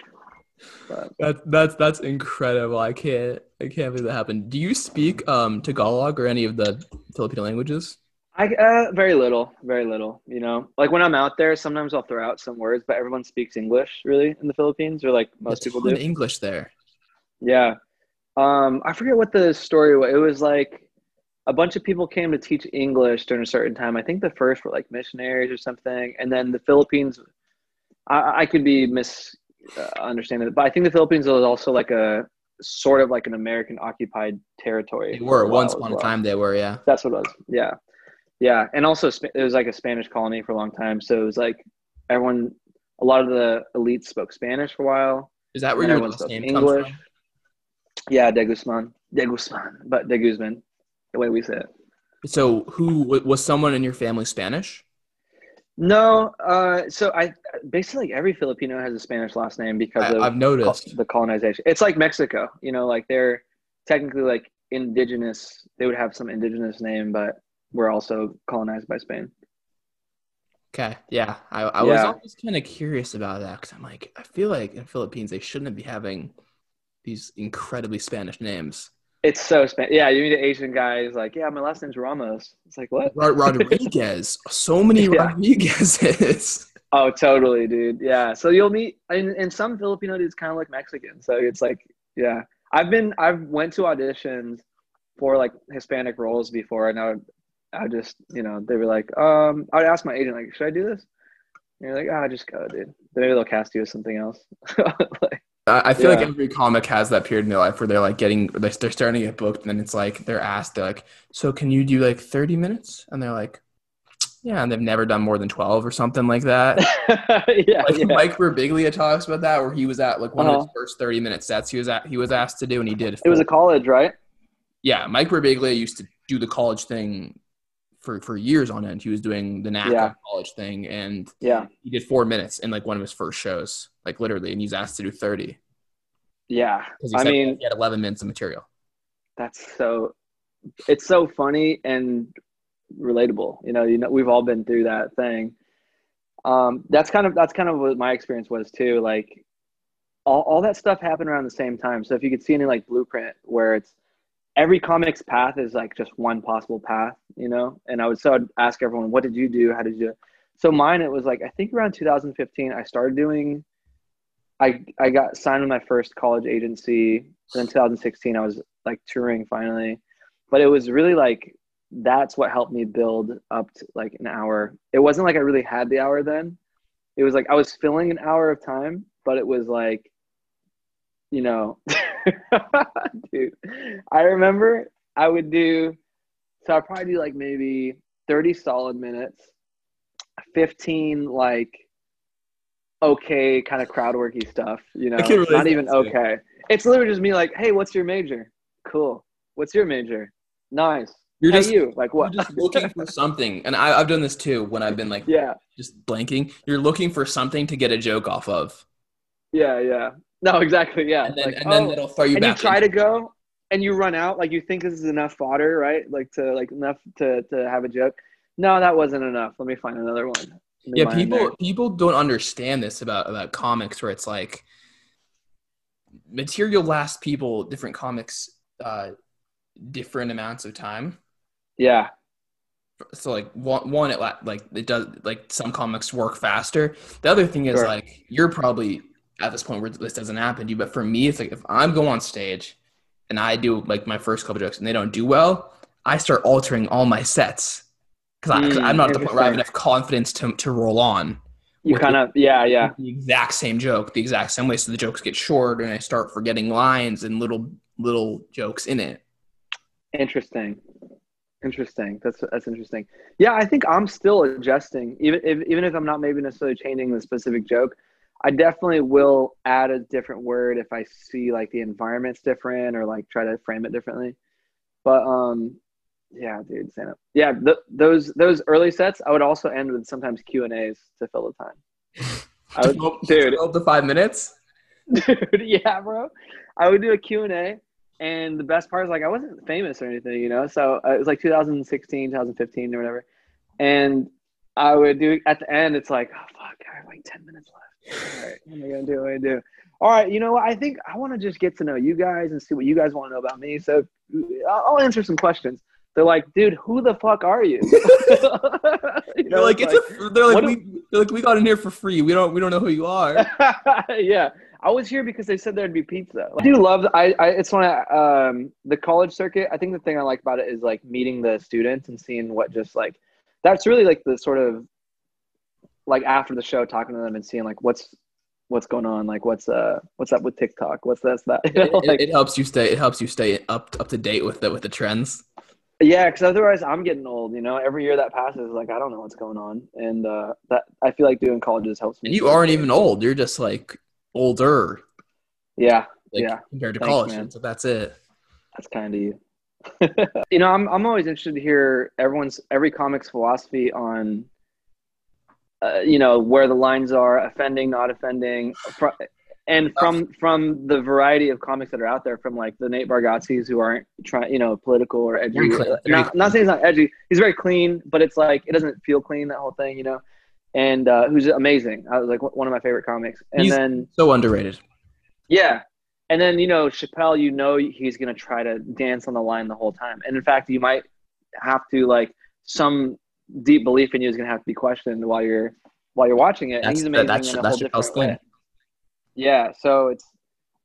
But That, that's that's incredible. I can't I can't believe that happened. Do you speak um Tagalog or any of the Filipino languages? I uh, very little, very little. You know, like when I'm out there, sometimes I'll throw out some words, but everyone speaks English really in the Philippines, or like most people do. English there. Yeah. Um, I forget what the story was. It was like a bunch of people came to teach English during a certain time. I think the first were like missionaries or something, and then the Philippines. I, I could be misunderstanding it, but I think the Philippines was also like a sort of like an American occupied territory. They were once upon a time. They were yeah. That's what it was. Yeah, yeah, and also it was like a Spanish colony for a long time, so it was like everyone. A lot of the elites spoke Spanish for a while. Is that where your everyone last spoke name English. comes from? Yeah, De Guzman. De Guzman, but De Guzman, the way we say it. So who was someone in your family Spanish? No, uh, so I basically every Filipino has a Spanish last name because I, of I've noticed. the colonization. It's like Mexico, you know, like they're technically like indigenous. They would have some indigenous name, but we're also colonized by Spain. Okay, yeah, I, I was always kind of curious about that because I'm like, I feel like in Philippines they shouldn't be having these incredibly Spanish names. It's so Spanish. Yeah, you meet an Asian guy. He's like, "Yeah, my last name's Ramos." It's like, what? Rod- Rodriguez, so many Yeah. Rodriguezes. Oh, totally, dude. Yeah. So you'll meet, and, and some Filipino dudes kind of look Mexican. So it's like, yeah. I've been, I've went to auditions for like Hispanic roles before, and I would, I just, you know, they were like, um, I would ask my agent, like, should I do this? And you're like, ah, just go, dude. Then maybe they'll cast you as something else. like, I feel like every comic has that period in their life where they're like getting, they're they're starting to get booked, and then it's like they're asked, they're like, "So can you do like 30 minutes?" And they're like, "Yeah," and they've never done more than 12 or something like that. yeah, Like yeah. Mike Birbiglia talks about that, where he was at like one of his Uh-huh. first 30 minute sets. He was at, he was asked to do, and he did. It was a college, right? yeah. Mike Birbiglia used to do the college thing for for years on end. He was doing the NACA Yeah. college thing, and Yeah. he did four minutes in like one of his first shows, like literally, and he's asked to do 30 Yeah. I mean, he had 11 minutes of material. that's so it's so funny and relatable. You know you know we've all been through that thing. Um that's kind of that's kind of what my experience was too like all, all that stuff happened around the same time. So if you could see any like blueprint where it's every comic's path is like just one possible path you know? And i would so I'd ask everyone what did you do? How did you so mine it was like i think around 2015 i started doing i i got signed with my first college agency. Then 2016 i was like touring finally. But it was really like that's what helped me build up to like an hour. It wasn't like i really had the hour then. It was like i was filling an hour of time but it was like you know dude i remember i would do so i'd probably do like maybe 30 solid minutes 15 like okay kind of crowd worky stuff you know? I not even okay. It's literally just me like hey what's your major? Cool. What's your major? Nice You're just you like you're what just looking for something, and I, I've done this too when I've been like yeah. just blanking. You're looking for something to get a joke off of, yeah yeah. No exactly yeah and then like, and then oh, it'll throw you and you try to go and you run out like you think this is enough fodder right? Like to like enough to to have a joke. No that wasn't enough. Let me find another one. Yeah people people don't understand this about about comics where it's like material lasts people different comics uh different amounts of time yeah so like one, one it like it does like some comics work faster the other thing is Sure. like you're probably at this point where this doesn't happen to you but for me it's like if i'm going on stage and I do like my first couple jokes and they don't do well, I start altering all my sets because Mm, I'm not at the point where I have enough confidence to to roll on. You kind of yeah yeah. the exact same joke, the exact same way. So the jokes get short, and I start forgetting lines and little little jokes in it. Interesting. Interesting. That's that's interesting. Yeah, I think I'm still adjusting. Even if even if I'm not maybe necessarily changing the specific joke, I definitely will add a different word if I see like the environment's different or like try to frame it differently. But um yeah, dude, stand up. Yeah, th- those those early sets I would also end with sometimes Q and A's to fill the time. I would, dude, Up to five minutes. dude yeah bro i would do a q&a and the best part is like i wasn't famous or anything you know so uh, it was like 2016 2015 or whatever and i would do at the end it's like oh fuck i have like 10 minutes left all right what am i gonna do what am i gonna do all right you know what i think i want to just get to know you guys and see what you guys want to know about me so i'll answer some questions they're like dude who the fuck are you, you They're like, it's a. They're like, we. They're like, we got in here for free. We don't. We don't know who you are. yeah, I was here because they said there'd be pizza. I do love. I, I it's one of um the college circuit. I think the thing I like about it is like meeting the students and seeing what just like that's really like the sort of like after the show talking to them and seeing like what's what's going on like what's uh what's up with TikTok what's this that you know, it, it helps you stay. It helps you stay up up to date with the with the trends. yeah because otherwise I'm getting old you know every year that passes like I don't know what's going on and uh that I feel like doing colleges helps me And you aren't even old. You're just like older. yeah Like, Yeah. Compared to Thanks, college, man. so that's it. That's kind of you. you know, I'm I'm always interested to hear everyone's every comic's philosophy on, uh, you know, where the lines are, offending, not offending, and from from the variety of comics that are out there, from like the Nate Bargatze's who aren't trying, you know, political or edgy. Very clean, very not, not saying he's not edgy. He's very clean, but it's like it doesn't feel clean that whole thing, you know. And uh, who's amazing. I was like one of my favorite comics. And He's- then So underrated. yeah. And then, you know, Chappelle, you know, he's going to try to dance on the line the whole time. And in fact, you might have to, like, some deep belief in you is going to have to be questioned while you're while you're watching it. And That's he's that, amazing that's in a that's whole Chappelle's different way. Yeah. So it's,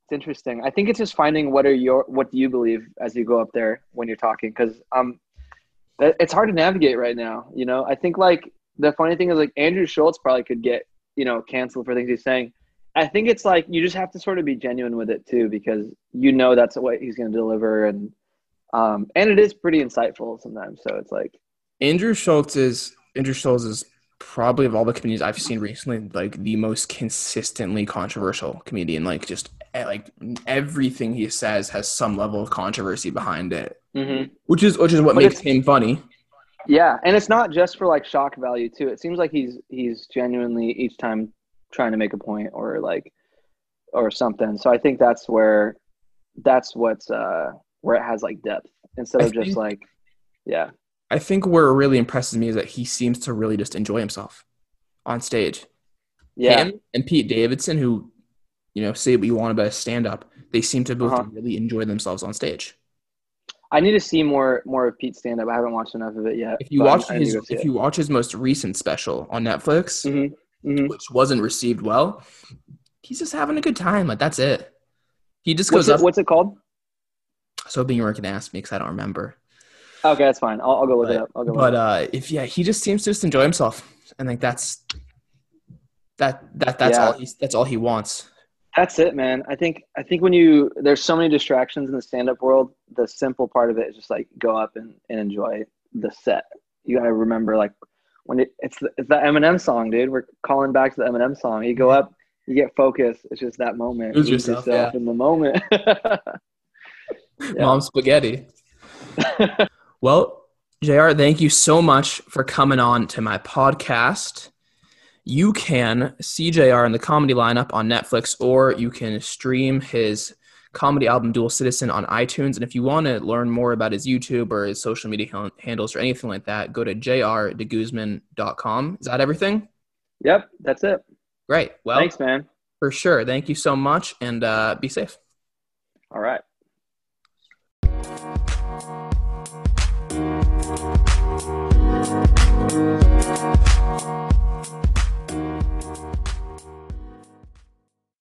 it's interesting. I think it's just finding what are your, what do you believe as you go up there when you're talking? Cause, um, it's hard to navigate right now. You know, I think like the funny thing is like Andrew Schulz probably could get, you know, canceled for things he's saying. I think it's like you just have to sort of be genuine with it too, because you know that's what he's going to deliver, and um, and it is pretty insightful sometimes. So it's like, Andrew Schulz is Andrew Schulz is probably of all the comedians I've seen recently, like the most consistently controversial comedian. Like just eh, like everything he says has some level of controversy behind it, which is which is what But makes him funny. Yeah, and it's not just for like shock value too. It seems like he's he's genuinely each time trying to make a point or like or something. So I think that's where that's what's uh where it has like depth instead I of just like yeah I think where it really impresses me is that he seems to really just enjoy himself on stage. yeah Him and Pete Davidson, who you know say what you want about a stand up, they seem to both Uh-huh. really enjoy themselves on stage. I need to see more more of Pete's stand up. I haven't watched enough of it yet. If you watch his to go see if it. you watch his most recent special on Netflix, Mhm, mhm. which wasn't received well, he's just having a good time. Like that's it. He just what's goes it, up. what's it called? So being you were gonna ask me because I don't remember. Okay, that's fine. I'll, I'll go look it up. I'll go. but look it up. uh, if yeah, he just seems to just enjoy himself, and like that's that that that's Yeah. all he's that's all he wants. That's it, man. I think I think when you there's so many distractions in the stand up world, the simple part of it is just like go up and, and enjoy the set. You gotta remember like when it, it's the, it's the Eminem song, dude. We're calling back to the Eminem song. You go up, you get focused. It's just that moment. Lose Lose yourself, in the moment. Yeah. Mom spaghetti. well, Jr. Thank you so much for coming on to my podcast you can see JR in the comedy lineup on Netflix, or you can stream his comedy album Dual Citizen on iTunes. And if you want to learn more about his YouTube or his social media handles or anything like that, go to jrdeguzman.com. Is that everything? Yep, that's it. Great. Well, thanks, man. For sure. Thank you so much and uh, be safe. All right.